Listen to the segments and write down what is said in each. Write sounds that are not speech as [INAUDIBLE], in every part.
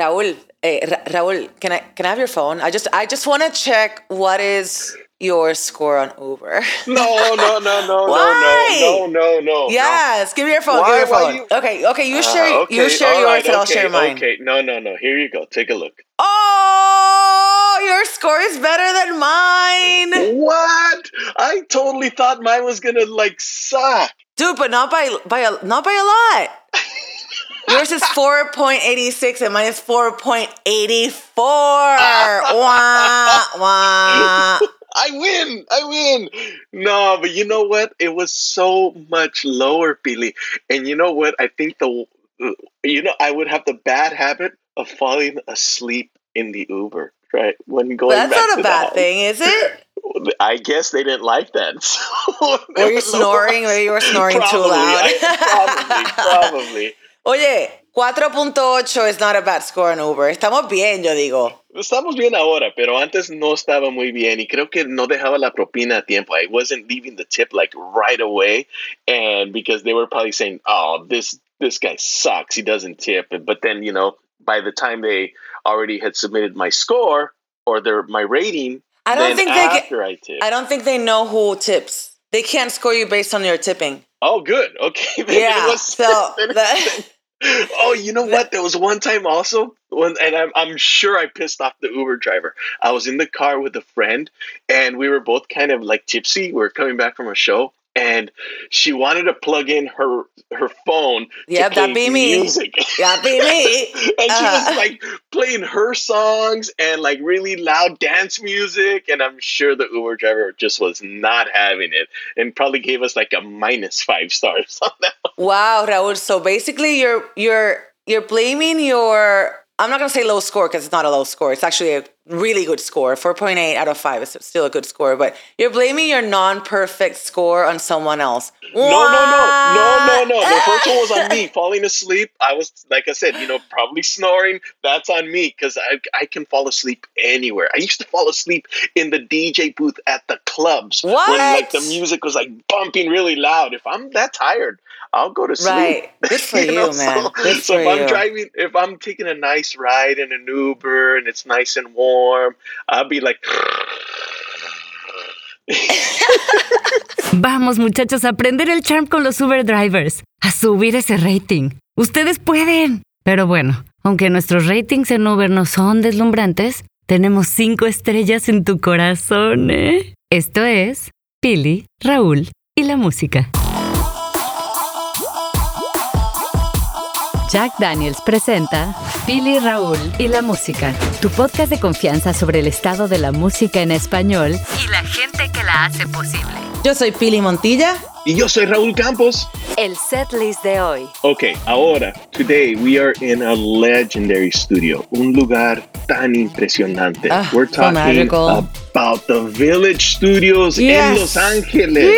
Raúl, eh, Ra- Raúl, can I can I have your phone? I just I just want to check what is your score on Uber. No, no, no, no, Why? no, no, [LAUGHS] no, no, no. yes, give me your phone. Why- give me your phone. you- Okay, okay, you Ah, share okay, you share yours right, and I'll share mine. Okay, no, no, no. Here you go. Take a look. Oh, your score is better than mine, What? I totally thought mine was gonna like suck. dude. But not by by a not by a lot. [LAUGHS] Yours is four point eighty six and mine is four point eighty four. Wah wah. I win. I win. No, but you know what? It was so much lower, Pili. And you know what? I think the you know I would have the bad habit of falling asleep in the Uber. Right when going. That's back not a bad thing, is it? I guess they didn't like that. [LAUGHS] So Were you [LAUGHS] snoring? Maybe you were snoring too loud. I- probably, probably. [LAUGHS] Oye, 4.8 is not a bad score en Uber. Estamos bien, yo digo. Estamos bien ahora, pero antes no estaba muy bien y creo que no dejaba la propina a tiempo. I wasn't leaving the tip like right away, and because they were probably saying, "Oh, this this guy sucks. He doesn't tip." But then you know, by the time they already had submitted my score or their my rating, I don't think they get- I tip. I don't think they know who tips. They can't score you based on your tipping. Oh, good. Okay. [LAUGHS] Yeah. was- So [LAUGHS] then it- oh, you know [LAUGHS] what? There was one time also, when, and I'm, I'm sure I pissed off the Uber driver. I was in the car with a friend, and we were both kind of like tipsy. We are coming back from a show, and she wanted to plug in her her phone. Play that'd be me. Music. That'd be me. [LAUGHS] and she Uh. was like playing her songs and like really loud dance music, and I'm sure the Uber driver just was not having it, and probably gave us like a minus five stars on that. wow, Raúl. So basically, you're you're you're blaming your. I'm not gonna say low score because it's not a low score. It's actually a really good score. 4.8 out of five is still a good score. But you're blaming your non-perfect score on someone else. No, no, no, no, no, no. The first one was on me, [LAUGHS] falling asleep. I was, like I said, you know, probably snoring. That's on me because I, I can fall asleep anywhere. I used to fall asleep in the DJ booth at the clubs when like the music was like bumping really loud. If I'm that tired, I'll go to sleep. Right. Good for [LAUGHS] you, man. So, Good so for if I'm you. driving, if I'm taking a nice ride in an Uber and it's nice and warm, I'll be like. Vamos muchachos a aprender el charm con los Uber drivers, a subir ese rating. Ustedes pueden. Pero bueno, aunque nuestros ratings en Uber no son deslumbrantes, tenemos cinco estrellas en tu corazón, ¿eh? Esto es Pili, Raúl y la música. Jack Daniels presenta Pili, Raúl y la música, tu podcast de confianza sobre el estado de la música en español y la gente que la hace posible. Yo soy Pili Montilla. y yo soy Raúl Campos. El setlist de hoy. Okay, ahora, today we are in a legendary studio, un lugar tan impresionante. Ah, We're so talking about the Village Studios in Yes. Los Angeles.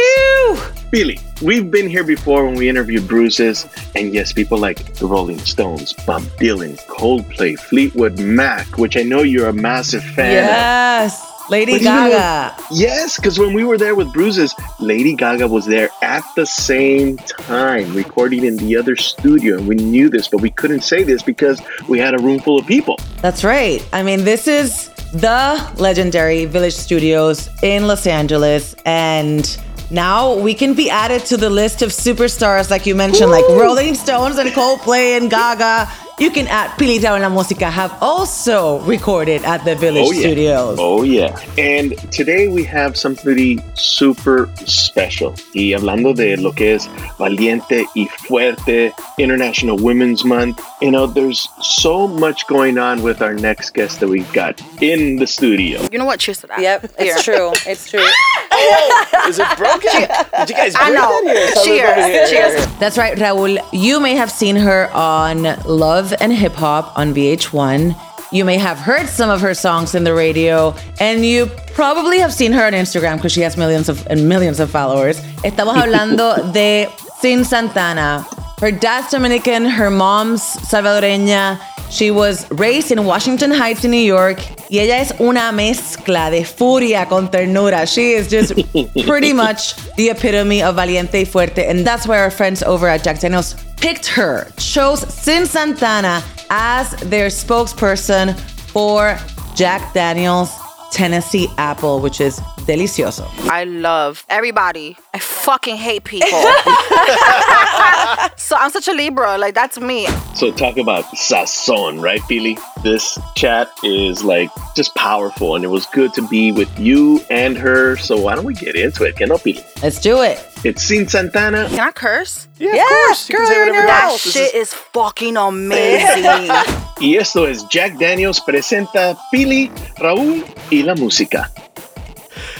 Billy, we've been here before when we interviewed Bruises, and yes, people like the Rolling Stones, Bob Dylan, Coldplay, Fleetwood Mac, which I know you're a massive fan of. Yes. Lady But Gaga. Yes, because when we were there with Bruises, Lady Gaga was there at the same time, recording in the other studio. And we knew this, but we couldn't say this because we had a room full of people. That's right. I mean, this is the legendary Village Studios in Los Angeles. And now we can be added to the list of superstars, like you mentioned, like Rolling Stones and Coldplay and Gaga. You can add Pili Tao and La Música have also recorded at the Village Oh, yeah. Studios. Oh, yeah. And today we have somebody super special. Y hablando de lo que es valiente y fuerte, International Women's Month, you know, there's so much going on with our next guest that we've got in the studio. You know what? Cheers to that. Yep, it's true. It's true. whoa. [LAUGHS] Oh, is it broken? Did you guys break I know. that here? Something's here. Cheers. That's right, Raul. You may have seen her on Love and Hip Hop on VH1. You may have heard some of her songs in the radio, and you probably have seen her on Instagram because she has millions of and millions of followers. Estamos [LAUGHS] hablando de Cyn Santana. Her dad's Dominican, her mom's salvadoreña. She was raised in Washington Heights in New York. Y ella es una mezcla de furia con ternura. She is just [LAUGHS] pretty much the epitome of valiente y fuerte. And that's why our friends over at Jack Daniels picked her, chose Cyn Santana as their spokesperson for Jack Daniels Tennessee Apple, which is delicioso. I love everybody. I fucking hate people. [LAUGHS] so I'm such a Libra. Like that's me. So talk about sazon, right, Pili? This chat is like just powerful, and it was good to be with you and her. So why don't we get into it? Que no, Pili? Let's do it. It's Cyn Santana. Can I curse? Yeah, Yes, girl, you're in your That house. shit is fucking [LAUGHS] amazing. Y esto es Jack Daniels presenta Pili, Raúl y la música.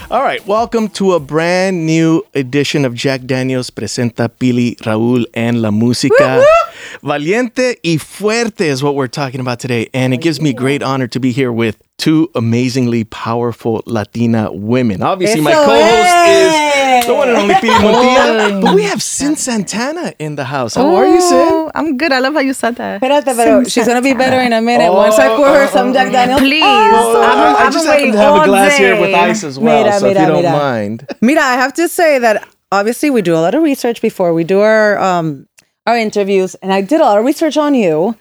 All right, welcome to a brand new edition of Jack Daniels Presenta Pili, Raúl, and La Música. Valiente y Fuerte is what we're talking about today. And it gives me great honor to be here with two amazingly powerful Latina women. Obviously, my co host is the one and only Pili Montilla. But we have Cyn Santana in the house. How are you, Cyn? Oh, I'm good. I love how you said that. Espérate, pero she's gonna be better in a minute. Once I pour her some Jack Daniels. Please. Oh, I've, I I've just happen to have a glass here with ice as well, Mira, so if you don't mira. mind. Mira, I have to say that obviously we do a lot of research before we do our um our interviews, and I did a lot of research on you,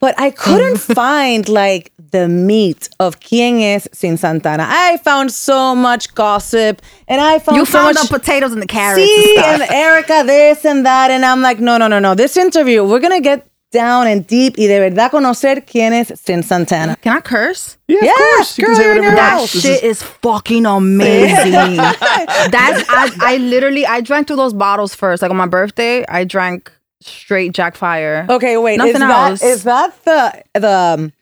but I couldn't [LAUGHS] find like the meat of quién es Cyn Santana. I found so much gossip, and I found You so found much the potatoes and the carrots See, and and. Erica this and that, and I'm like, no, no, no, no. This interview, we're gonna get down and deep y de verdad conocer quién es Cyn Santana. Can I curse? Yeah, Yeah, of course. You girl, can say whatever That want. Shit is- is fucking [LAUGHS] amazing. [LAUGHS] That's I, I literally I drank through those bottles first. Like on my birthday, I drank straight Jack Fire. Okay, wait. Nothing is else. That, is that the the um,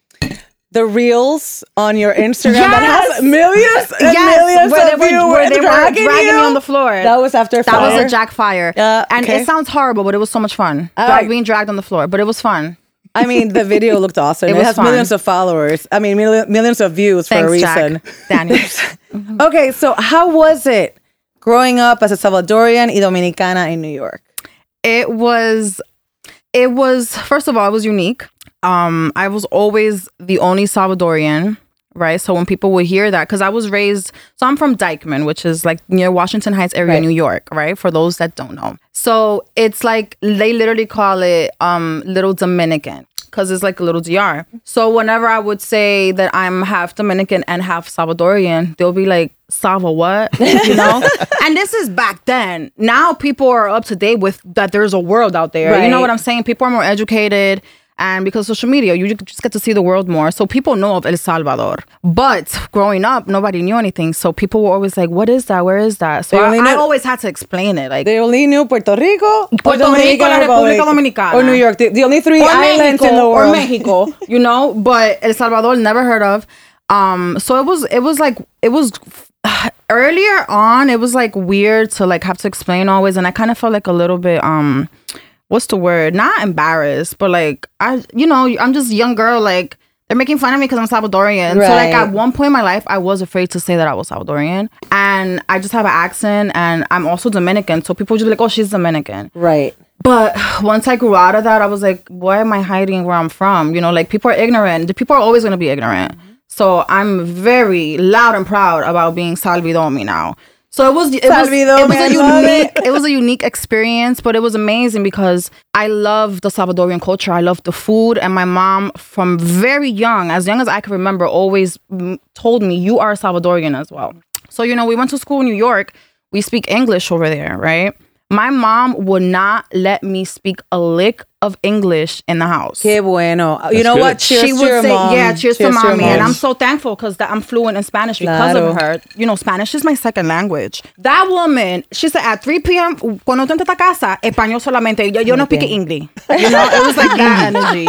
the reels on your Instagram that has millions and Yes, millions where of they were, where they were dragging dragging you? me on the floor. That was after That fire. was a Jack Fire. Yeah, and okay. it sounds horrible, but it was so much fun. All Drag- right. Being dragged on the floor, but it was fun. I mean, the video [LAUGHS] looked awesome. It It, has fun. millions of followers. I mean, million, millions of views for a reason. Jack [LAUGHS] Okay, so how was it growing up as a Salvadorian y Dominicana in New York? It was it was first of all it was unique. Um i was always the only salvadorian right? So when people would hear that because i was raised so i'm from dyckman which is like near washington heights area Right. new york right? For those that don't know. So it's like they literally call it um little dominican because it's like a little DR. So whenever I would say that I'm half Dominican and half Salvadorian, they'll be like, Salva what? [LAUGHS] You know? and this is back then. Now people are up to date with that there's a world out there. You know what I'm saying? People are more educated. And because social media, you just get to see the world more. So people know of El Salvador. But growing up, nobody knew anything. So people were always like, what is that? Where is that? So I, only I always had to explain it. Like, They only knew Puerto Rico, Puerto Rico, la Republic, República Dominicana. or New York. The, the only three or islands Mexico, in the world. or Mexico, [LAUGHS] you know. But El Salvador never heard of. Um, so it was it was like it was [SIGHS] earlier on. It was like weird to like have to explain always, and I kind of felt like a little bit um, what's the word? Not embarrassed, but like I, you know, I'm just a young girl. Like they're making fun of me because I'm Salvadorian. So like at one point in my life, I was afraid to say that I was Salvadorian, and I just have an accent, and I'm also Dominican. So people just be like, "Oh, she's Dominican." Right. But once I grew out of that, I was like, why am I hiding where I'm from? You know, like people are ignorant. The people are always going to be ignorant. So I'm very loud and proud about being Salvidomi now. So it was it was, it was a unique it. was a unique experience, but it was amazing because I love the Salvadorian culture. I love the food, and my mom from very young, as young as I can remember, always told me you are Salvadorian as well. So you know, we went to school in New York. We speak English over there, right? My mom would not let me speak a lick of English in the house. Qué bueno. you know good. what? Cheers she to would your say, mom. "Yeah, cheers, to your mommy," and. I'm so thankful because I'm fluent in Spanish because Claro. of her. You know, Spanish is my second language. That woman, she said, at 3 p.m. cuando tú entras a casa, español solamente. Yo, yo no speak English. You know, it was like that [LAUGHS] energy.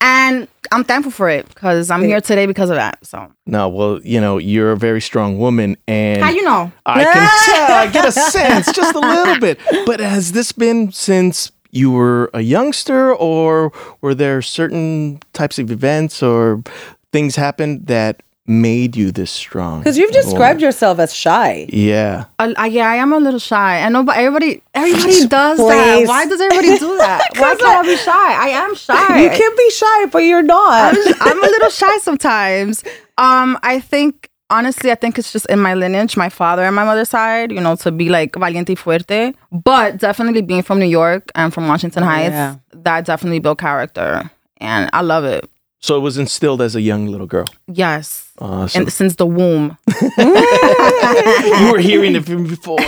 And I'm thankful for it because I'm here today because of that. So No, well, you know, you're a very strong woman, and how you know? I can [LAUGHS] tell. I get a sense, just a little bit. But has this been since you were a youngster, or were there certain types of events or things happened that made you this strong? Because you've described yourself as shy. Yeah. Uh, uh, yeah, I am a little shy. I know, but everybody, everybody does that. Why does everybody do [LAUGHS] that? Why can't I be shy? I am shy. You can be shy, but you're not. I'm, [LAUGHS] I'm a little shy sometimes. Um, I think honestly, I think it's just in my lineage, my father and my mother's side, you know, to be like valiente y fuerte. But definitely being from New York and from Washington Heights, yeah. that definitely built character, and I love it. So it was instilled as a young little girl. Yes, Awesome. and since the womb, [LAUGHS] you were hearing it from before. [LAUGHS]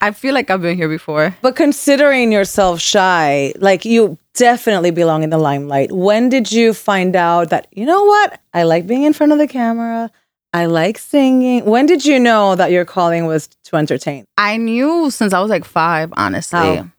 I feel like I've been here before. But considering yourself shy, like you definitely belong in the limelight. When did you find out that, you know what? I like being in front of the camera. I like singing. When did you know that your calling was to entertain? I knew since I was like five, honestly. How?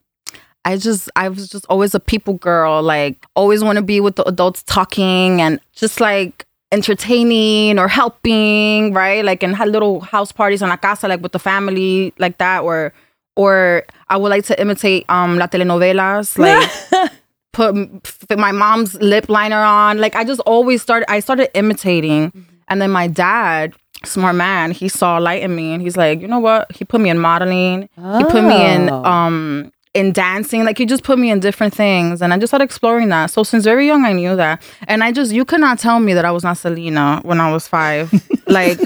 I just, I was just always a people girl, like always want to be with the adults talking and just like entertaining or helping, right? Like and had little house parties on la casa, like with the family, like that, or or I would like to imitate um la telenovelas, [LAUGHS] like put my mom's lip liner on. Like I just always started, I started imitating, and then my dad. Smart man, he saw light in me and he's like, you know what? He put me in modeling. He put me in Oh. um in dancing. Like you just put me in different things and I just started exploring that. So since very young I knew that. And I just you could not tell me that I was not Selena when I was five. [LAUGHS] like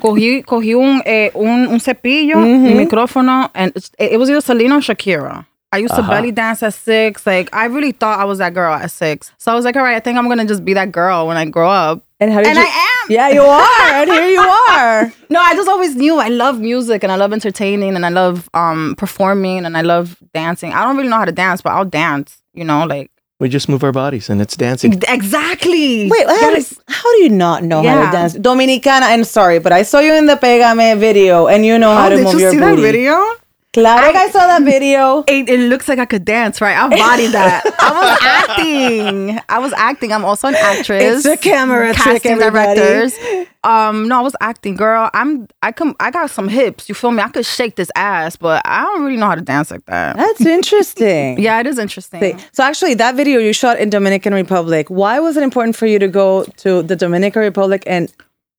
cogí, cogí un, eh, un, un cepillo, mi micrófono, and it, it was either Selena or Shakira. I used to belly dance at six. Like I really thought I was that girl at six. So I was like, all right, I think I'm gonna just be that girl when I grow up. And how did And you? I am. Yeah, you are. and here you [LAUGHS] are. No, I just always knew I love music and I love entertaining and I love um performing and I love dancing. I don't really know how to dance, but I'll dance. You know, like We just move our bodies and it's dancing. exactly. Wait, how, Yes. do, how do you not know how to dance? Dominicana, I'm sorry, but I saw you in the Pegame video and you know how Oh, to did move you your see booty. that video? Claro que I saw that video. It, it looks like I could dance, right? I bodied that. I was [LAUGHS] acting. I was acting. I'm also an actress. It's a camera trick, casting everybody. directors. Um, no, I was acting, girl. I'm. I come. I got some hips. You feel me? I could shake this ass, but I don't really know how to dance like that. That's interesting. [LAUGHS] Yeah, it is interesting. So actually, that video you shot in Dominican Republic. Why was it important for you to go to the Dominican Republic and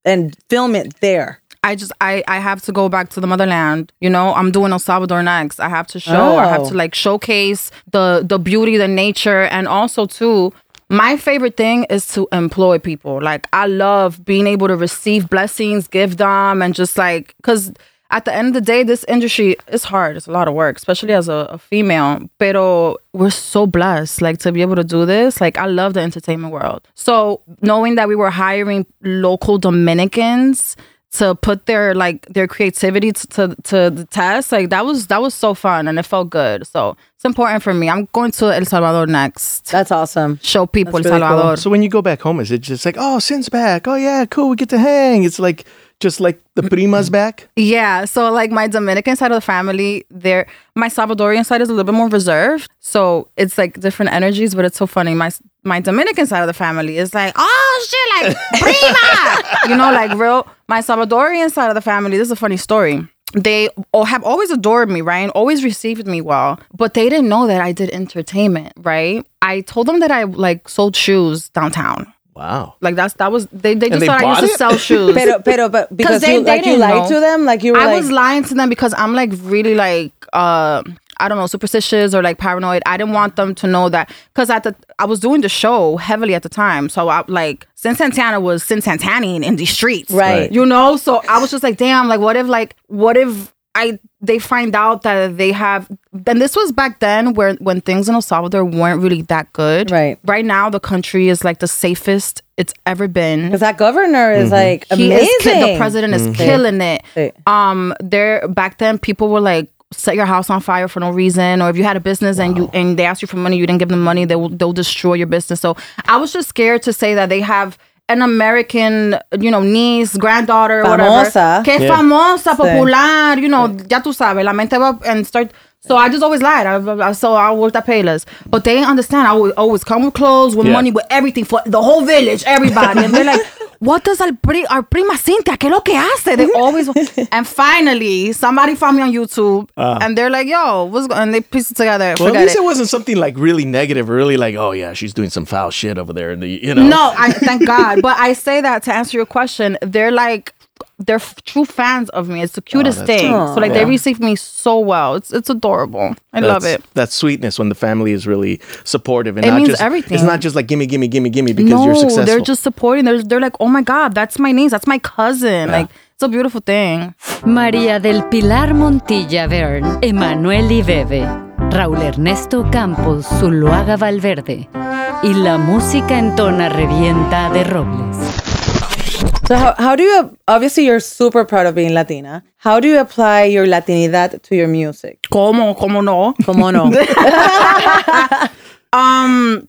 and film it there? I just I I have to go back to the motherland. You know, I'm doing El Salvador next. I have to show. I have Oh. to like showcase the the beauty, the nature, and also too. My favorite thing is to employ people. Like I love being able to receive blessings, give them, and just like because at the end of the day, this industry is hard. It's a lot of work, especially as a, a female. Pero we're so blessed, like to be able to do this. Like I love the entertainment world. So knowing that we were hiring local Dominicans to put their like their creativity t- to to the test like that was that was so fun and it felt good so it's important for me i'm going to el salvador next That's awesome. show people That's el really cool. salvador So when you go back home, is it just like, oh, Cyn's back? Oh yeah, cool. We get to hang. It's like just like the prima's mm-hmm. back. Yeah, so like my Dominican side of the family, there my Salvadorian side is a little bit more reserved. So it's like different energies, but it's so funny. My my Dominican side of the family is like, oh shit, like [LAUGHS] prima, you know, like real. My Salvadorian side of the family, this is a funny story. They all have always adored me, right? And always received me well, but they didn't know that I did entertainment, right? I told them that I like sold shoes downtown. Wow. Like that's that was they they just they thought I bought used to it? sell [LAUGHS] shoes. Pero, pero, but [LAUGHS] because they- you, they like you didn't lied know. to them, like you were I like, was lying to them because I'm like really like uh I don't know superstitious or like paranoid. I didn't want them to know that because at the I was doing the show heavily at the time, so I like Cyn Santana was Sin Santanian in the streets, Right. You know, so I was just like, damn, like what if like what if I they find out that they have and this was back then where when things in El Salvador weren't really that good. Right. Right now the country is like the safest it's ever been. because that governor is like He amazing. is ki- the president is killing it. Sí. Um, there back then people were like set your house on fire for no reason, or if you had a business and you and they asked you for money, you didn't give them money, they will they'll destroy your business. So I was just scared to say that they have an American, you know, niece, granddaughter, Famosa. whatever, que Yeah. famosa, popular, you know, ya tú sabes, la mente va and start. So I just always lied. I, I, so I worked at Payless. But they didn't understand. I would always come with clothes, with Yeah. money, with everything for the whole village, everybody. And they're like, what does our, pri- our prima Cintia, que lo que hace? They always, [LAUGHS] and finally, somebody found me on YouTube ah. and they're like, yo, what's going And they pieced it together. Well, at least it. it wasn't something like really negative really like, oh yeah, she's doing some foul shit over there in the, you know. No, I thank God. But I say that to answer your question. They're like they're f- true fans of me. It's the cutest that's thing. cute. So like they Yeah. receive me so well. It's it's adorable. I love it. That sweetness when the family is really supportive and It not means just everything. It's not just like gimme, gimme, gimme, gimme because no, you're successful. they're just supporting. They're they're like, oh my God, that's my niece. That's my cousin. Like it's a beautiful thing. María del Pilar Montilla Bern, Emanuel Ibebe, Raúl Ernesto Campos, Zuluaga Valverde. Y la música en tona revienta de Robles. So how, how do you obviously you're super proud of being Latina. How do you apply your Latinidad to your music? Como, como no. Como no? [LAUGHS] Um,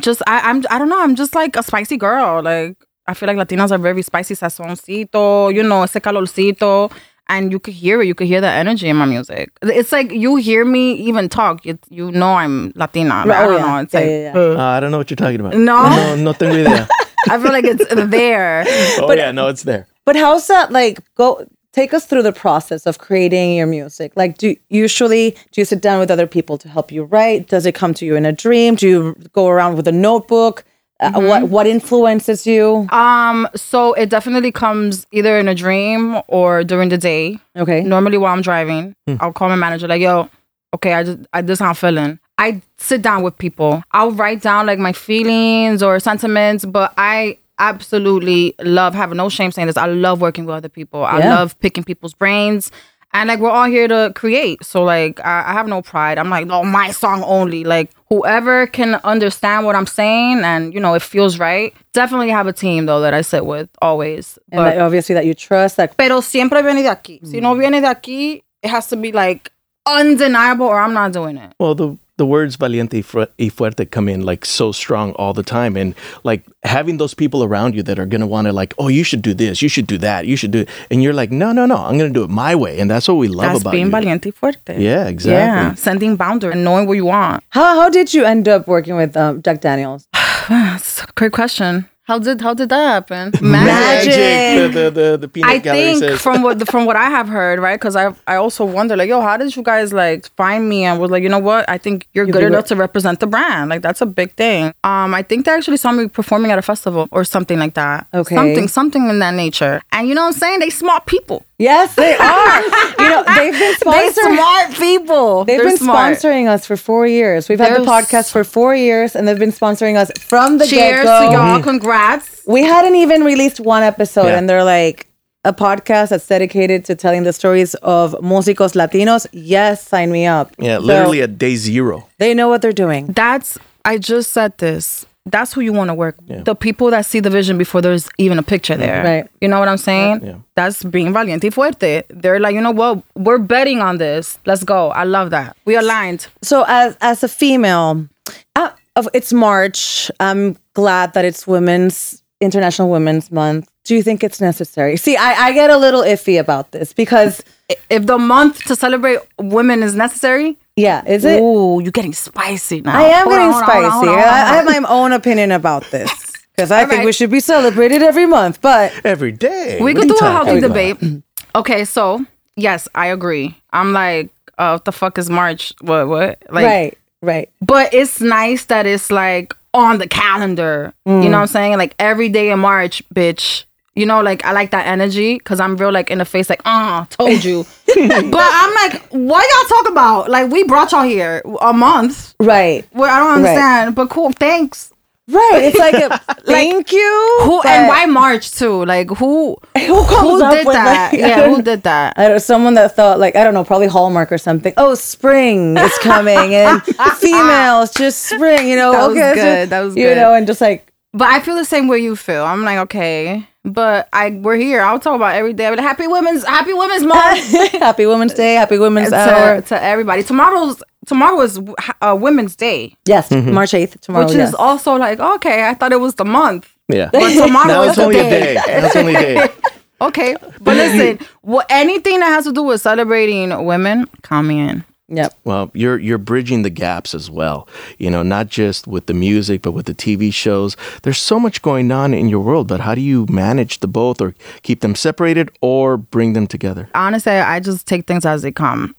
just I, I'm I don't know. I'm just like a spicy girl. Like I feel like Latinas are very spicy, sazoncito. You know, ese calorcito, and you could hear it. You could hear the energy in my music. It's like you hear me even talk. It, you know I'm Latina. Like, I Oh, don't yeah. know. It's Yeah, like yeah, yeah. uh, Uh, I don't know what you're talking about. No? no, no tengo idea. I feel like it's there. [LAUGHS] oh yeah, no, it's there. But how's that like go take us through the process of creating your music? Like do usually do you sit down with other people to help you write? Does it come to you in a dream? Do you go around with a notebook? Uh, what what influences you? Um, so it definitely comes either in a dream or during the day. Okay. Normally while I'm driving, I'll call my manager like, "Yo, okay, I just I this how I'm feeling." I sit down with people. I'll write down like my feelings or sentiments, but I absolutely love having no shame saying this. I love working with other people. I Yeah. love picking people's brains. And like we're all here to create. So like I, I have no pride. I'm like, no, my song only. Like whoever can understand what I'm saying and you know it feels right. Definitely have a team though that I sit with always. And But- like, obviously that you trust. Like pero siempre viene de aquí. Si no mm. viene de aquí, it has to be like undeniable or I'm not doing it. Well, the the words valiente y fuerte come in like so strong all the time, and like having those people around you that are gonna want to like, oh, you should do this, you should do that, you should do, it. and you're like, no, no, no, I'm gonna do it my way, and that's what we love That's about being you. valiente y fuerte. Yeah, exactly. Yeah, sending boundaries and knowing what you want. how how did you end up working with um, Jack Daniels? [SIGHS] That's a great question. How did how did that happen? [LAUGHS] Magic. The the the, the peanut I gallery think says. from what [LAUGHS] from what I have heard, right? Because I I also wonder, like, yo, how did you guys like find me and was like, you know what? I think you're good enough it. to represent the brand. Like that's a big thing. Um, I think they actually saw me performing at a festival or something like that. Okay. something something in that nature. And you know what I'm saying? They smart people. Yes, they are. you know, they've been They sponsoring. smart people. They've They're been smart. sponsoring us for four years. We've had the They're podcast for four years, and they've been sponsoring us from the Cheers get-go. to y'all. Congrats. We hadn't even released one episode, Yeah. and they're like a podcast that's dedicated to telling the stories of músicos latinos. Yes, sign me up. yeah, So literally at day zero. they know what they're doing. That's I just said this. That's who you want to work. With. The people that see the vision before there's even a picture there. Right. You know what I'm saying? Yeah. That's being valiente y fuerte. They're like, you know what? We're betting on this. Let's go. I love that. We aligned. So, as as a female, uh, it's March. I'm glad that it's Women's International Women's Month. Do you think it's necessary? See, I, I get a little iffy about this because, If the month to celebrate women is necessary, yeah, is it? ooh, you're getting spicy now. I am Hold on, getting hold on, spicy. hold on, hold on, I, I have my own opinion about this [LAUGHS] because I think right. we should be celebrated every month. But Every day. We What could do a talking healthy debate. Okay, so yes, I agree. I'm like, uh, what the fuck is March? What what? Like, right, right. But it's nice that it's like on the calendar. Mm. You know what I'm saying? Like every day in March, bitch. You know, like I like that energy because I'm real like in the face, like, ah, told you. [LAUGHS] but I'm like, what y'all talk about? Like, we brought y'all here a month. Right, Well, I don't understand, but cool, thanks. right. It's like a [LAUGHS] thank you. Who and why March too? Like, who [LAUGHS] Who comes who up did with, that? like- yeah, who did that? I don't someone that thought like I don't know, probably Hallmark or something. Oh, spring is coming, and females just spring. You know, That was okay, good, so- that was good. you know, and just like But I feel the same way you feel. I'm like, okay, but I we're here. I'll talk about every day. I'm happy women's Happy Women's Month [LAUGHS] Happy Women's Day, Happy Women's Hour. to, to everybody. Tomorrow's tomorrow is uh, Women's Day, Yes, March eighth tomorrow. which yes. is also like okay. I thought it was the month, Yeah. but tomorrow is it's the only a day. day. That's only a day. [LAUGHS] Okay, but listen, [LAUGHS] what anything that has to do with celebrating women, count me in. Yep. Well, you're you're bridging the gaps as well. You know, not just with the music, but with the TV shows. There's so much going on in your world, but how do you manage the both, or keep them separated, or bring them together? honestly, I just take things as they come.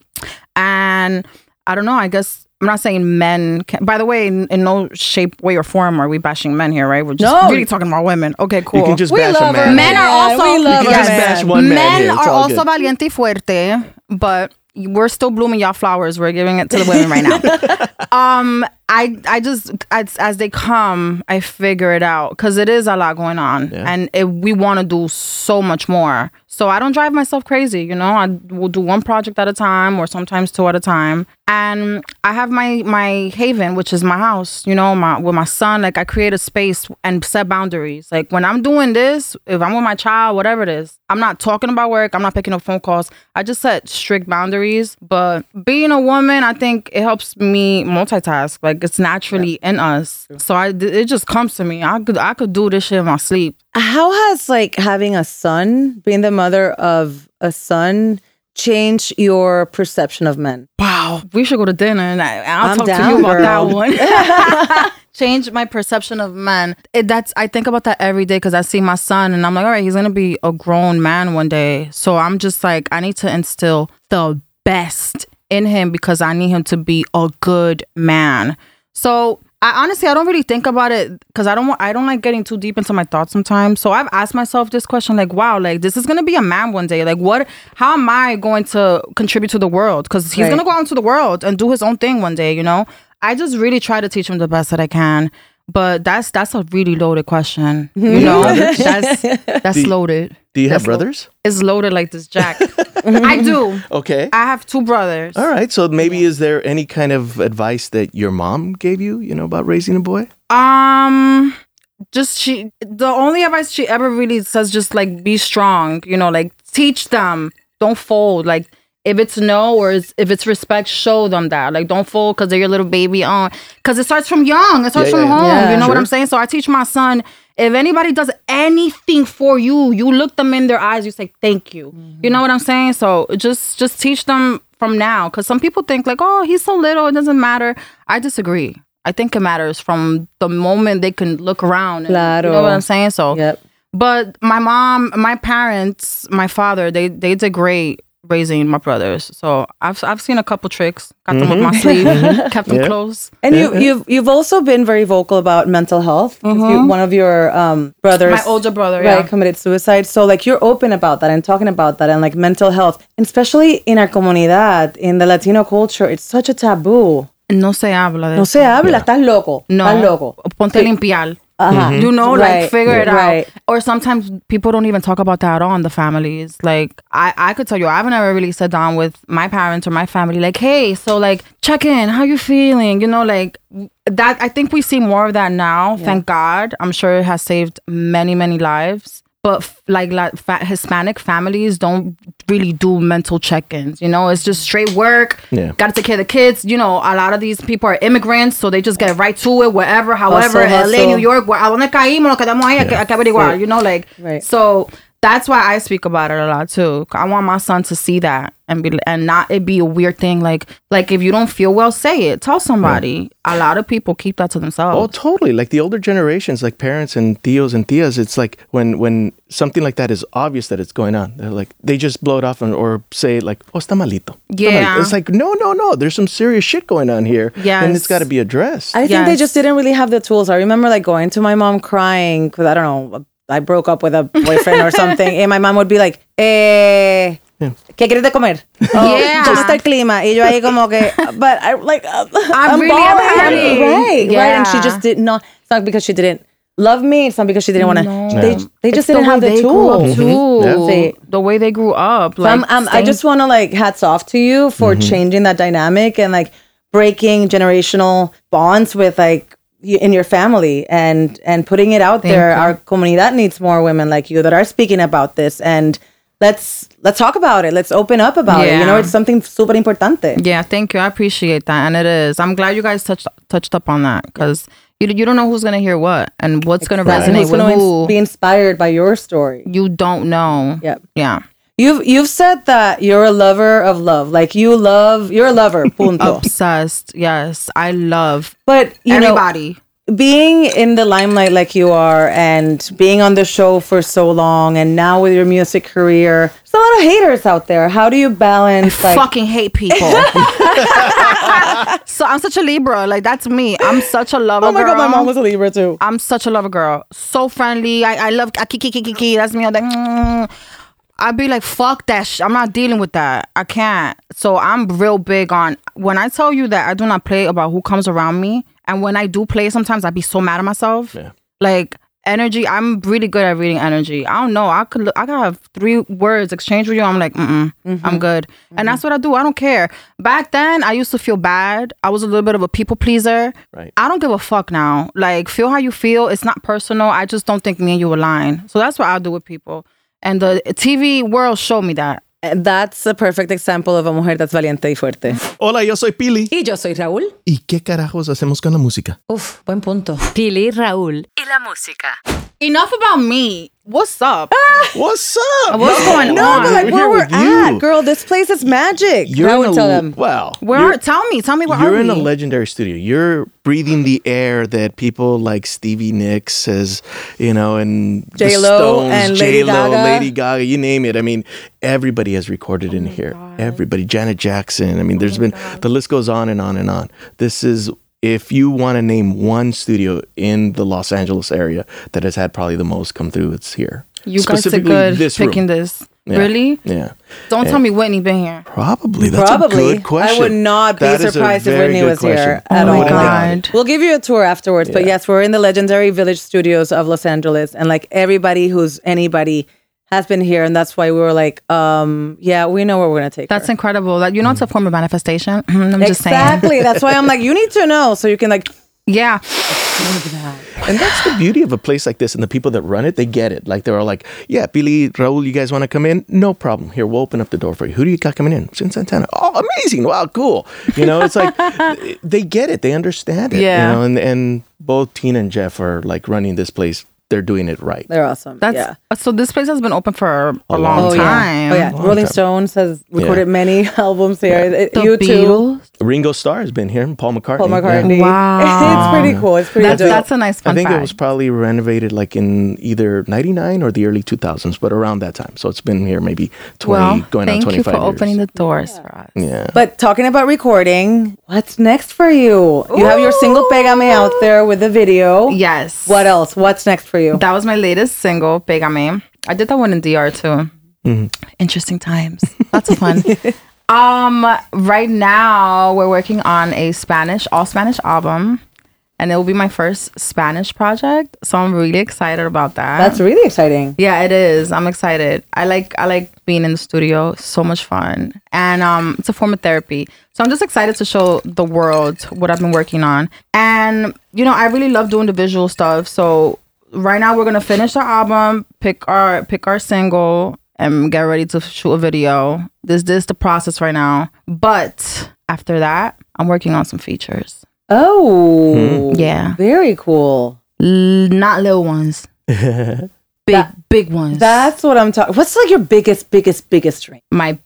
And I don't know, I guess I'm not saying men can, by the way, in, in no shape, way, or form are we bashing men here, right? We're just No. really talking about women. Okay, cool. You can just We bash a love man. men are Yeah, also we love You can just bash men. one man. men here. Are also valiente y fuerte, but we're still blooming y'all flowers. We're giving it to the women right now. [LAUGHS] um, I I just as as they come, I figure it out because it is a lot going on, Yeah. and it, we want to do so much more. So I don't drive myself crazy, you know. I will do one project at a time, or sometimes two at a time. And I have my my haven, which is my house, you know, my with my son. Like I create a space and set boundaries. Like when I'm doing this, if I'm with my child, whatever it is, I'm not talking about work. I'm not picking up phone calls. I just set strict boundaries. But being a woman, I think it helps me multitask. Like it's naturally in us. So I it just comes to me. I could I could do this shit in my sleep. How has like having a son, being the mother of a son, changed your perception of men? Wow, we should go to dinner and I, I'll I'm talk to you about girl. that one. [LAUGHS] [LAUGHS] Change my perception of men. It, that's I think about that every day because I see my son and I'm like, all right, he's gonna be a grown man one day. So I'm just like, I need to instill the best in him because I need him to be a good man. So I honestly I don't really think about it because I don't want I don't like getting too deep into my thoughts sometimes. So I've asked myself this question like, wow, like this is gonna be a man one day. Like what how am I going to contribute to the world? Because he's Right. gonna go out into the world and do his own thing one day, you know? I just really try to teach him the best that I can. But that's that's a really loaded question. You mm-hmm. know? [LAUGHS] that's that's loaded. Do you have brothers? It's loaded like this jack. [LAUGHS] I do. Okay. I have two brothers. All right. So maybe is there any kind of advice that your mom gave you, you know, about raising a boy? Um, just she. The only advice she ever really says, just like be strong. You know, like teach them. Don't fold. Like if it's no or it's, if it's respect, show them that. Like don't fold because they're your little baby on. Because it starts from young. It starts Yeah, from yeah, home. yeah. you know what Sure. I'm saying? So I teach my son. If anybody does anything for you, you look them in their eyes. You say thank you. You mm-hmm. know what I'm saying? So just just teach them from now. Because some people think like, oh, he's so little, it doesn't matter. I disagree. I think it matters from the moment they can look around. And, You know what I'm saying? So, Yep. but my mom, my parents, my father, they they did great raising my brothers. So I've I've seen a couple tricks. Got them up my mm-hmm. sleeve, mm-hmm. [LAUGHS] kept them Yeah. close. And you, you've you've also been very vocal about mental health. 'cause you- mm-hmm. one of your um, brothers, My older brother, right, yeah. committed suicide. So like you're open about that and talking about that and like mental health, and especially in our comunidad, in the Latino culture, it's such a taboo. No se habla de No se habla, estás loco, No, estás loco. ponte a limpiar. Ajá. You know, like Right, figure it right. out. Or sometimes people don't even talk about that at all in the families. Like I, I could tell you, i've never really sat down with my parents or my family. Like, hey, so like check in, how you feeling? You know, like that. I think we see more of that now. Thank God. I'm sure it has saved many, many lives. But f- like, like fa- Hispanic families don't really do mental check-ins. You know, it's just straight work. Yeah. Got to take care of the kids. You know, a lot of these people are immigrants, so they just get right to it, wherever, however, Hustle, LA, hustle. New York, where, a donde caímos, nos quedamos ahí, hay que- hay que averiguar, you know, like, Right. so that's why I speak about it a lot too. I want my son to see that and be and not it be a weird thing. Like like if you don't feel well, say it. Tell somebody. A lot of people keep that to themselves. Oh, totally. Like the older generations, like parents and tios and tias, it's like when when something like that is obvious that it's going on, they're like they just blow it off and, or say like, "Oh, está malito." Está Yeah. malito." It's like, no, no, no. There's some serious shit going on here, Yeah. and it's got to be addressed. I think they just didn't really have the tools. I remember like going to my mom crying because I don't know, I broke up with a boyfriend or something, and my mom would be like, eh. ¿Qué quieres de comer? Oh, Yeah. ¿Cómo está el clima? Y yo ahí como que, but I like, uh, I'm, really bawling. happy. Right, right. And she just did not, it's not because she didn't love me. It's not because she didn't want to, they, they just It's didn't way have the they grew up tools. Yeah. The way they grew up. So Like, I'm, I'm, I just want to like hats off to you for changing that dynamic and like breaking generational bonds with like y- in your family and and putting it out there. Our comunidad needs more women like you that are speaking about this and let's let's talk about it. Let's open up about it. You know, it's something super importante. Yeah, thank you. I appreciate that, and it is. I'm glad you guys touched touched up on that because you you don't know who's gonna hear what and what's gonna That's resonate who's with gonna who. be inspired by your story. you don't know. Yep. Yeah. You've you've said that you're a lover of love. Like you love you're a lover. [LAUGHS] Punto. Obsessed. Yes, I love but you everybody. know being in the limelight like you are and being on the show for so long and now with your music career, there's a lot of haters out there. How do you balance like fucking hate people. [LAUGHS] [LAUGHS] so I'm such a Libra. Like that's me. I'm such a lover Oh my girl. god, my mom was a Libra too. I'm such a lover girl. So friendly. I, I love kiki kiki kiki. That's me. I'm like, mm. I'd be like, fuck that. Sh- I'm not dealing with that. I can't. So I'm real big on when I tell you that I do not play about who comes around me, and when I do play, sometimes I'd be so mad at myself. Yeah. Like energy, I'm really good at reading energy. I don't know. I could look- I could have three words exchange with you. I'm like, mm I'm good, and that's what I do. I don't care. Back then, I used to feel bad. I was a little bit of a people pleaser. Right. I don't give a fuck now. Like, feel how you feel. It's not personal. I just don't think me and you align. So that's what I do with people. And the TV world showed me that. That's a perfect example of a mujer that's valiente y fuerte. Hola, yo soy Pili. Y yo soy Raúl. ¿Y qué carajos hacemos con la música? Uf, buen punto. Pili, Raúl y la música. Enough about me. [LAUGHS] What's up? What's up? What's going No, on? but like we're where we're at, you. girl. This place is magic. You're I in would a, tell them. Well, Where? you're- Tell me. Tell me where You're are in a legendary studio. You're breathing the air that people like Stevie Nicks says, you know, and J-Lo and J-Lo, Gaga. Lady Gaga, you name it. I mean, everybody has recorded oh in here. Everybody, Janet Jackson. I mean, oh there's been the list goes on and on and on. This is if you want to name one studio in the Los Angeles area that has had probably the most come through, it's here. you guys are Specifically good this room. picking this. Yeah. Really? Yeah. Don't tell me Whitney been here. Probably. That's Probably. a good question. I would not be That is a surprised if Whitney good was here question. at Oh all. my God. We'll give you a tour afterwards. But yes, we're in the legendary Village Studios of Los Angeles, and like everybody who's anybody has been here, and that's why we were like, um, yeah, we know where we're gonna take. That's her. incredible. That you know it's a form of manifestation. [CLEARS THROAT] I'm just saying. exactly. [LAUGHS] that's why I'm like, you need to know so you can like. Yeah. And that's the beauty of a place like this, and the people that run it, they get it. Like they're all like, "Yeah, Pili, Raul, you guys want to come in? No problem. Here, we'll open up the door for you. Who do you got coming in? Cyn Santana. Oh, amazing! Wow, cool. You know, it's like [LAUGHS] they get it, they understand it. Yeah. You know, and and both Tina and Jeff are like running this place. They're doing it right. They're awesome. That's yeah. Uh, so. This place has been open for a, A long, long Oh time. yeah. Oh yeah. Long Rolling time. Stones has recorded many [LAUGHS] albums here. It- The you too. Beatles. Ringo Starr has been here. Paul McCartney. Paul yeah. [LAUGHS] McCartney. Wow. it's pretty cool. It's pretty That's dope. that's a nice fun I think fact. it was probably renovated like in either 99 or the early 2000s, but around that time. So it's been here maybe 20, well, going on 25 years. Thank you for years. opening the doors for us. Yeah. But talking about recording, what's next for you? You have your single Pégame out there with the video. Yes. What else? What's next for you? That was my latest single, Pégame. I did that one in DR too. Interesting times. [LAUGHS] Lots of fun. [LAUGHS] um, right now we're working on a Spanish, all Spanish album, and it will be my first Spanish project. So I'm really excited about that. That's really exciting. Yeah, it is. I'm excited. I like I like being in the studio. So much fun. And um it's a form of therapy. So I'm just excited to show the world what I've been working on. And you know, I really love doing the visual stuff. So right now we're going to finish our album, pick our pick our single and get ready to shoot a video. This this the process right now. But after that, I'm working on some features. Oh, hmm. Yeah. Very cool. L- not little ones. [LAUGHS] big big ones. That's what I'm talking. What's like your biggest, biggest, biggest dream? my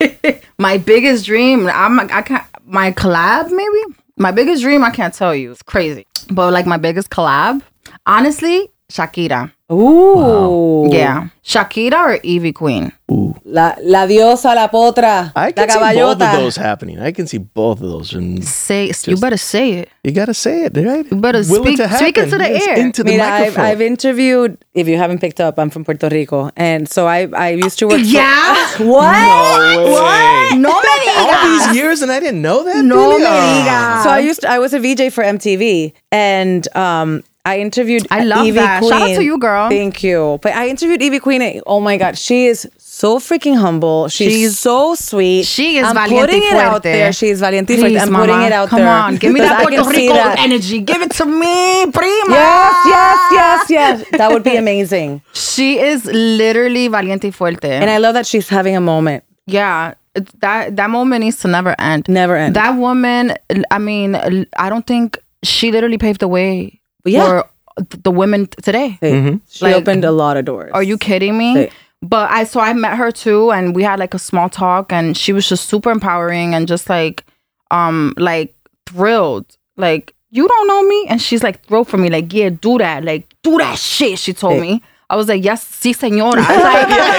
[LAUGHS] my biggest dream i'm i can't my collab maybe my biggest dream i can't tell you it's crazy but like my biggest collab honestly shakira Ooh, yeah shakira or ivy queen Ooh. La, la diosa, la potra, I la can see both of those happening. I can see both of those. And say you better say it you got to say it, right? You better speak- speak into the air. Into the Mira, I've, microphone. I've interviewed. If you haven't picked up, I'm from Puerto Rico, and so I I used to work. for- [LAUGHS] yeah [LAUGHS] what? no way. no me All these years and I didn't know that? no me Really? Digas So I used to, I was a VJ for MTV and um I interviewed I love Ivy that. Queen. Shout out to you, girl. Thank you. But I interviewed Ivy Queen. Oh my god, she is so freaking humble. She's, She's- so sweet. she is I'm valiente putting it out fuerte. there. is valiente Please, fuerte. I'm putting mama. it out Come there. on, give me that Puerto Rico that. energy. Give it to me, [LAUGHS] prima. Yes, yes, yes, yes. That would be amazing. She is literally valiente fuerte. And I love that she's having a moment. Yeah, that that moment needs to never end. Never end. That woman, I mean, I don't think she literally paved the way Yeah. for the women today. Hey, She Like- opened a lot of doors. Are you kidding me? Hey. but I so I met her too, and we had like a small talk, and she was just super empowering and just like, um, like thrilled, like you don't know me, and she's like thrilled for me, like yeah, do that, like do that shit. She told me. I was like, yes, si, senora. [LAUGHS] I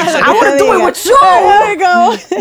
was like, I want to do it with you. Oh, There you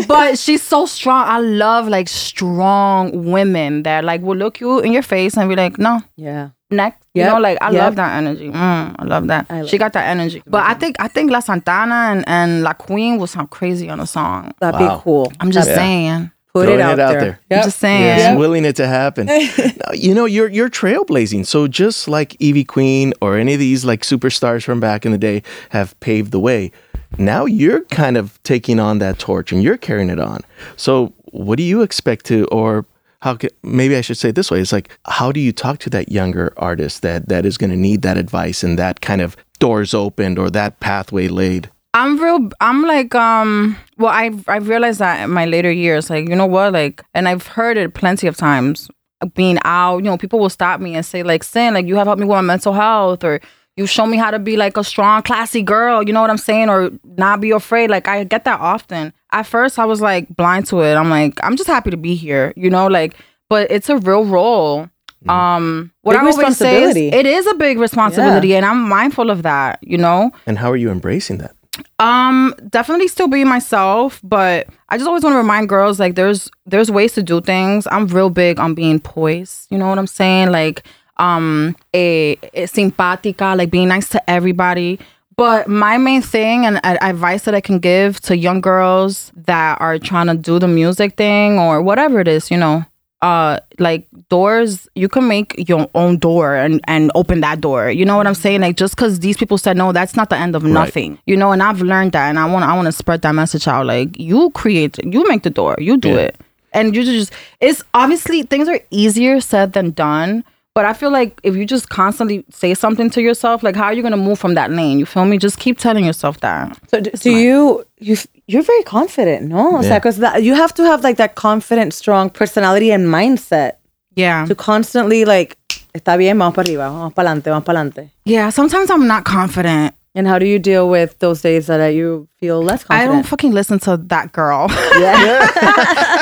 go. [LAUGHS] but she's so strong. I love like strong women that like will look you in your face and be like, no, Yeah. Next. You know, like I yep. love that energy. Mm, I love that. love she got that energy. But I think I think La Santana and, and La Queen will sound crazy on a song. That'd Wow. be cool. I'm just Yeah. saying. Put Throwing it out, it out there. there. I'm just saying. Yes, willing it to happen. [LAUGHS] Now, you know, you're you're trailblazing. So just like Ivy Queen or any of these like superstars from back in the day have paved the way, now you're kind of taking on that torch and you're carrying it on. So what do you expect to or how ca- maybe I should say it this way it's like how do you talk to that younger artist that that is going to need that advice and that kind of doors opened or that pathway laid I'm real. I'm like, um. Well, I've I've realized that in my later years, like, you know what, like, and I've heard it plenty of times. Being out, you know, people will stop me and say, like, "Cyn, like, you have helped me with my mental health, or you show me how to be like a strong, classy girl." You know what I'm saying? Or not be afraid. Like, I get that often. At first, I was like blind to it. I'm like, I'm just happy to be here. You know, like, but it's a real role. Um, what Big I always say is, responsibility. it is a big responsibility, and I'm mindful of that. You know, and how are you embracing that um, definitely still being myself, but I just always want to remind girls like there's there's ways to do things. I'm real big on being poised. You know what I'm saying? Like um a, a simpática, like being nice to everybody. But my main thing and advice that I can give to young girls that are trying to do the music thing or whatever it is, you know, uh like doors you can make your own door and and open that door. You know what i'm saying? Like just because these people said no that's not the end of nothing. You know and i've learned that and i want i want to spread that message out. Like you create you make the door you do Yeah. it. And you just it's obviously things are easier said than done but i feel like if you just constantly say something to yourself like how are you gonna move from that lane you feel me just keep telling yourself that So do, do you you you're very confident, no? O Yeah. because you have to have like that confident, strong personality and mindset yeah to constantly like, está bien, vamos para arriba, vamos para adelante, vamos para adelante. yeah sometimes i'm not confident And how do you deal with those days that uh, you feel less confident? I don't fucking listen to that girl. [LAUGHS] yeah.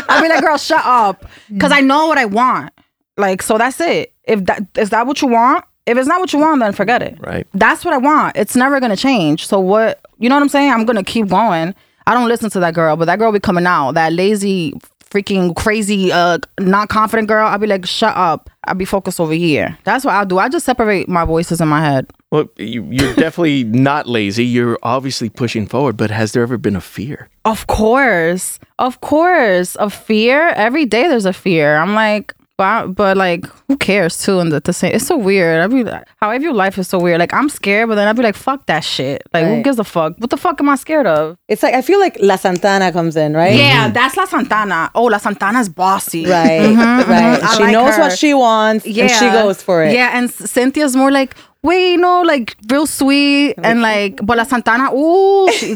I be like, girl, shut up, because I know what I want. Like, so that's it. If that is that what you want, if it's not what you want, then forget it. Right. That's what I want. It's never gonna change. So what? You know what I'm saying? I'm gonna keep going. I don't listen to that girl, but that girl be coming out. That lazy, freaking crazy, uh, not confident girl. I'll be like, shut up. I'll be focused over here. That's what I'll do. I just separate my voices in my head. Well, you, you're definitely not lazy. You're obviously pushing forward, but has there ever been a fear? Of course, of course, a fear. Every day there's a fear. I'm like, but, but like, who cares too? And the, the same, it's so weird. I mean, how I view life is so weird. Like, I'm scared, but then I'd be like, fuck that shit. Like, who gives a fuck? What the fuck am I scared of? It's like I feel like La Santana comes in, right? Yeah, that's La Santana. Oh, La Santana's bossy. Right, Mhm, right. mhm. She like knows her. what she wants and she goes for it. Yeah, and Cynthia's more like, wait, no, like real sweet and like, but La Santana, ooh, she,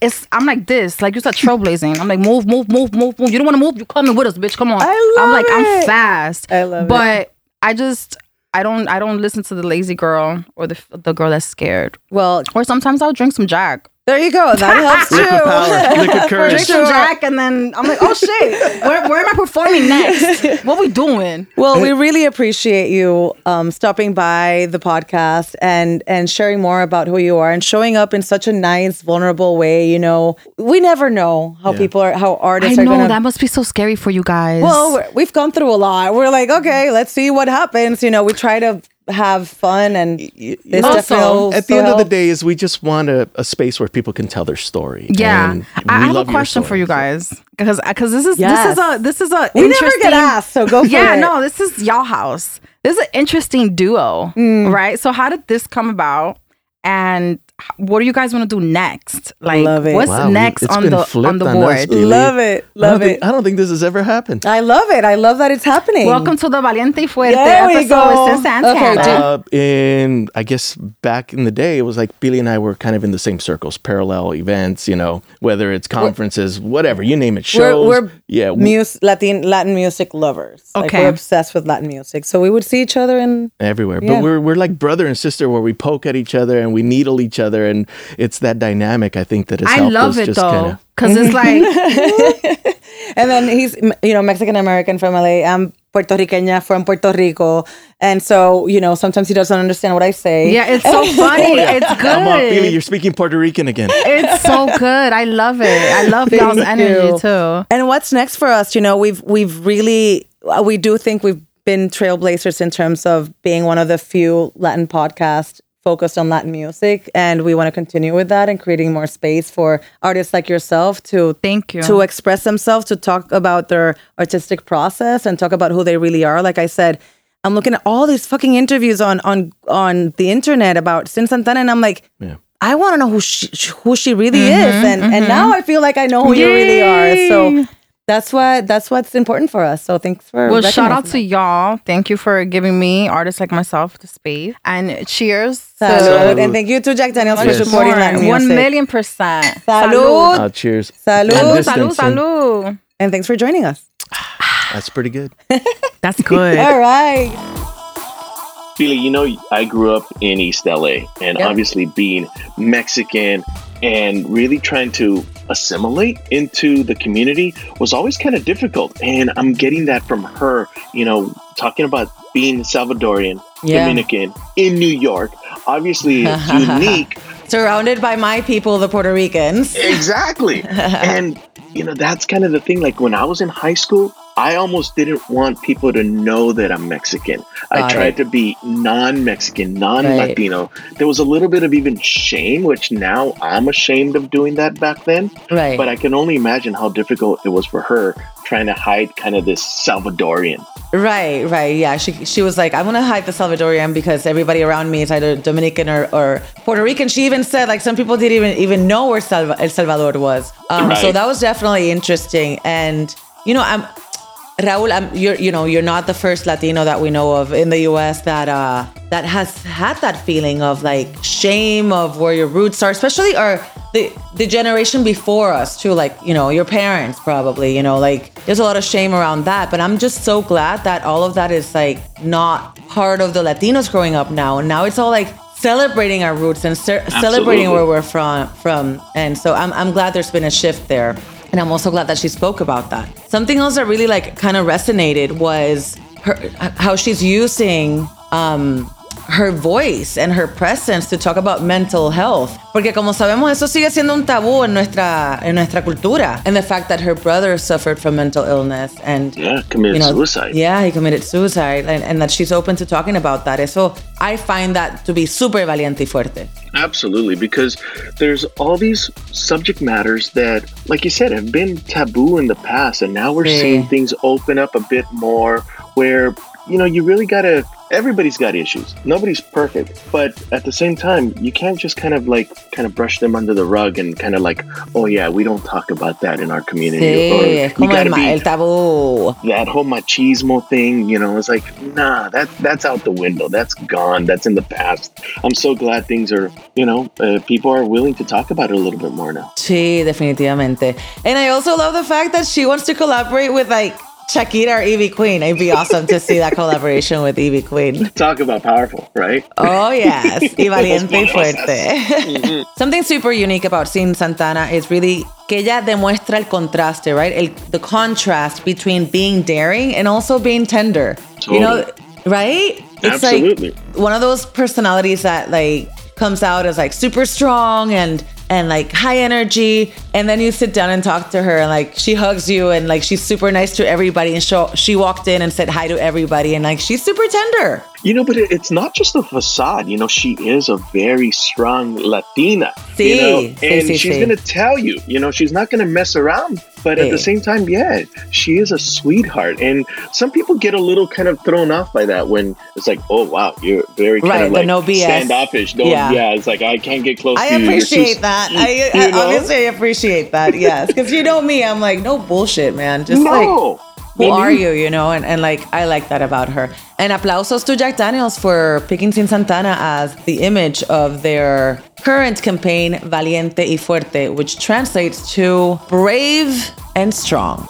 it's. I'm like this, like you said, trailblazing. I'm like, move, move, move, move, move. You don't want to move, you coming with us, bitch. Come on. I love I'm like, I'm fast. I love it. but I just, I don't, I don't listen to the lazy girl or the the girl that's scared. Well, Or sometimes I'll drink some Jack. There you go. That [LAUGHS] helps too. Liquid power, liquid [LAUGHS] courage. Drink some Jack, and then I'm like, oh shit, [LAUGHS] where, where am I performing next? What are we doing? Well, we really appreciate you um, stopping by the podcast and and sharing more about who you are and showing up in such a nice, vulnerable way. You know, we never know how Yeah. people are, how I artists I know gonna. that must be so scary for you guys. well, we're- we've gone through a lot. We're like, okay, let's see what happens. You know, we try to have fun and this Also, definitely At the also end of the day, is we just want a, a space where people can tell their story. Yeah, And I we I have a love your question for you guys because because this is Yes. this is a this is a we never get asked, so go for it. yeah, it. no, this is y'all house. This is an interesting duo, Mm. right? So how did this come about, and h- what do you guys want to do next? Like, Love it. what's Wow, next it's on the on the on us, board? Love it, I love don't it. think- I don't think this has ever happened. I love it. I love that it's happening. Welcome to the Valiente Fuerte There we episode go. with Okay. Uh, in I guess back in the day, it was like Pili and I were kind of in the same circles, parallel events. You know, whether it's conferences, whatever you name it, we're, shows. we're Yeah, w- mus- Latin Latin music lovers. Like Okay. we're obsessed with Latin music. So we would see each other in everywhere. Yeah. But we're we're like brother and sister where we poke at each other and we needle each other and it's that dynamic I think that has I helped love us it just though, kinda because it's [LAUGHS] like [LAUGHS] And then he's, you know, Mexican American from LA. I'm Puerto Riqueña from Puerto Rico. And so, you know, sometimes he doesn't understand what I say. yeah, it's so [LAUGHS] funny. It's good. Come on, Pili, you're speaking Puerto Rican again. It's so good. I love it. I love y'all's Thank energy you. too. And what's next for us? You know, we've we've really uh, we do think we've been trailblazers in terms of being one of the few Latin podcasts focused on Latin music, and we want to continue with that and creating more space for artists like yourself to Thank you. to express themselves, to talk about their artistic process and talk about who they really are. Like I said, I'm looking at all these fucking interviews on on on the internet about Cyn Santana, and I'm like, Yeah. I want to know who she who she really mm-hmm, is, and and mm-hmm. now I feel like I know who you really are. So that's what that's what's important for us. So thanks for Well, shout out to y'all. Thank you for giving me artists like myself the space. And cheers. that. to- Salud. and thank you to Jack Daniels for supporting More. Latin music. One million percent. Salud. Uh, cheers. Salud. Long Salud, distance, salud, and salud. and thanks for joining us. [SIGHS] That's pretty good. [LAUGHS] That's good. All right. Pili, you know, I grew up in East LA, and Yeah. obviously being Mexican and really trying to assimilate into the community was always kind of difficult. And I'm getting that from her, you know, talking about being Salvadorian, Yeah. Dominican in New York. Obviously, it's [LAUGHS] unique Surrounded by my people, the Puerto Ricans. Exactly. [LAUGHS] and, you know, that's kind of the thing. Like when I was in high school, I almost didn't want people to know that I'm Mexican. I tried it. to be non Mexican, non Latino. There was a little bit of even shame, which now I'm ashamed of doing that back then. Right. But I can only imagine how difficult it was for her trying to hide kind of this Salvadorian. Right, right. Yeah. She she was like, I'm gonna hide the Salvadorian because everybody around me is either Dominican or, or Puerto Rican. She even said like some people didn't even even know where Salva- El Salvador was. Um, So that was definitely interesting. And you know, I'm Raul, I'm, you're you know you're not the first Latino that we know of in the U.S. that uh that has had that feeling of like shame of where your roots are, especially our the the generation before us too, like you know your parents probably, you know, like there's a lot of shame around that. But I'm just so glad that all of that is like not part of the Latinos growing up now, and now it's all like celebrating our roots and ce- celebrating where we're from from and so I'm, I'm glad there's been a shift there and i'm also glad that she spoke about that. Something else that really like kind of resonated was her how she's using um her voice and her presence to talk about mental health porque como sabemos eso sigue siendo un tabú en nuestra en nuestra cultura and the fact that her brother suffered from mental illness and Yeah, committed you know, suicide. Yeah, he committed suicide, and, and that she's open to talking about that. Eso, I find that to be super valiente y fuerte. Absolutely, because there's all these subject matters that, like you said, have been taboo in the past, and now we're Sí. seeing things open up a bit more where, you know, you really gotta, everybody's got issues. Nobody's perfect, but at the same time, you can't just kind of like, kind of brush them under the rug and kind of like, oh yeah, we don't talk about that in our community. Sí, Or es you como el, gotta ma- be el tabú. that whole machismo thing, you know, it's like, nah, that that's out the window. That's gone. That's in the past. I'm so glad things are, you know, uh, people are willing to talk about it a little bit more now. Sí, definitivamente. And I also love the fact that she wants to collaborate with like Shakira or Ivy Queen. It'd be awesome to see that collaboration with Ivy Queen. Talk about powerful, right? Oh, yes. [LAUGHS] Y valiente y fuerte. Mm-hmm. [LAUGHS] Something super unique about Cyn Santana is really que ella demuestra el contraste, right? El, the contrast between being daring and also being tender. You know, right? It's Absolutely. like one of those personalities that like comes out as like super strong and and like high energy and then you sit down and talk to her and like she hugs you and like she's super nice to everybody and she, she walked in and said hi to everybody and like she's super tender You know, but it, it's not just a facade. You know, she is a very strong Latina. Sí, you know, and she's gonna tell you. You know, she's not gonna mess around. But at the same time, yeah, she is a sweetheart. And some people get a little kind of thrown off by that when it's like, oh wow, you're very kind Right, of like no BS. standoffish. Don't, Yeah. yeah. it's like I can't get close I to you. You're appreciate that. I, I obviously I appreciate that. Yes, because you know me, I'm like no bullshit, man. Just no. like who are you, you know? And, and like I like that about her. And aplausos to Jack Daniels for picking Cyn Santana as the image of their current campaign, Valiente y Fuerte, which translates to brave and strong.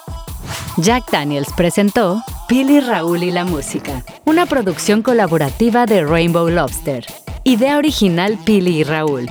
Jack Daniels presentó Pili Raúl y la música, una producción colaborativa de Rainbow Lobster. Idea original Pili y Raúl.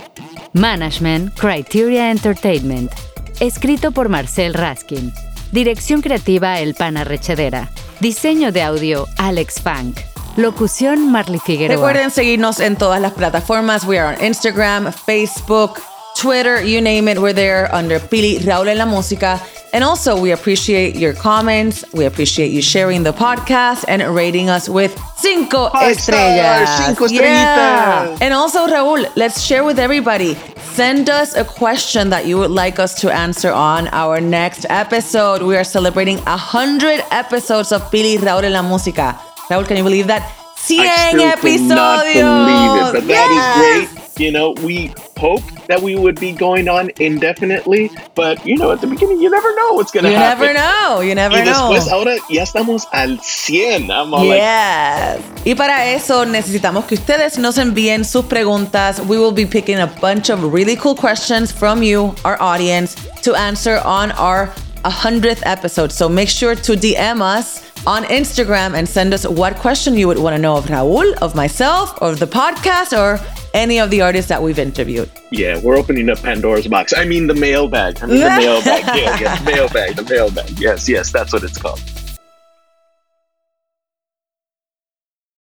Management Criteria Entertainment. Escrito por Marcel Raskin. Dirección creativa El Pana Rechedera. Diseño de audio Alex Funk. Locución Marley Figueroa. Recuerden seguirnos en todas las plataformas. We are on Instagram, Facebook, Twitter, you name it. We're there under Pili Raúl en la música. And also, we appreciate your comments. We appreciate you sharing the podcast and rating us with cinco Five estrellas. stars, cinco Yeah. estrellitas. And also, Raúl, let's share with everybody. Send us a question that you would like us to answer on our next episode. We are celebrating 100 episodes of Pili Raúl en la música. Raúl, can you believe that? 100 I still episodios. cannot believe it, but that is Yes. great. You know, we hope that we would be going on indefinitely, but you know, at the beginning, you never know what's going to You happen. never know. You never Y know. ahora ya estamos al 100. I'm all like, Yes. Y para eso necesitamos que ustedes nos envíen sus preguntas. We will be picking a bunch of really cool questions from you, our audience, to answer on our 100th episode. So make sure to DM us on Instagram and send us what question you would want to know of Raúl, of myself, or of the podcast, or any of the artists that we've interviewed. yeah, we're opening up Pandora's box. I mean, the mailbag. I mean, the [LAUGHS] mailbag. Yeah, yeah, the mailbag, the mailbag. Yes, yes, that's what it's called.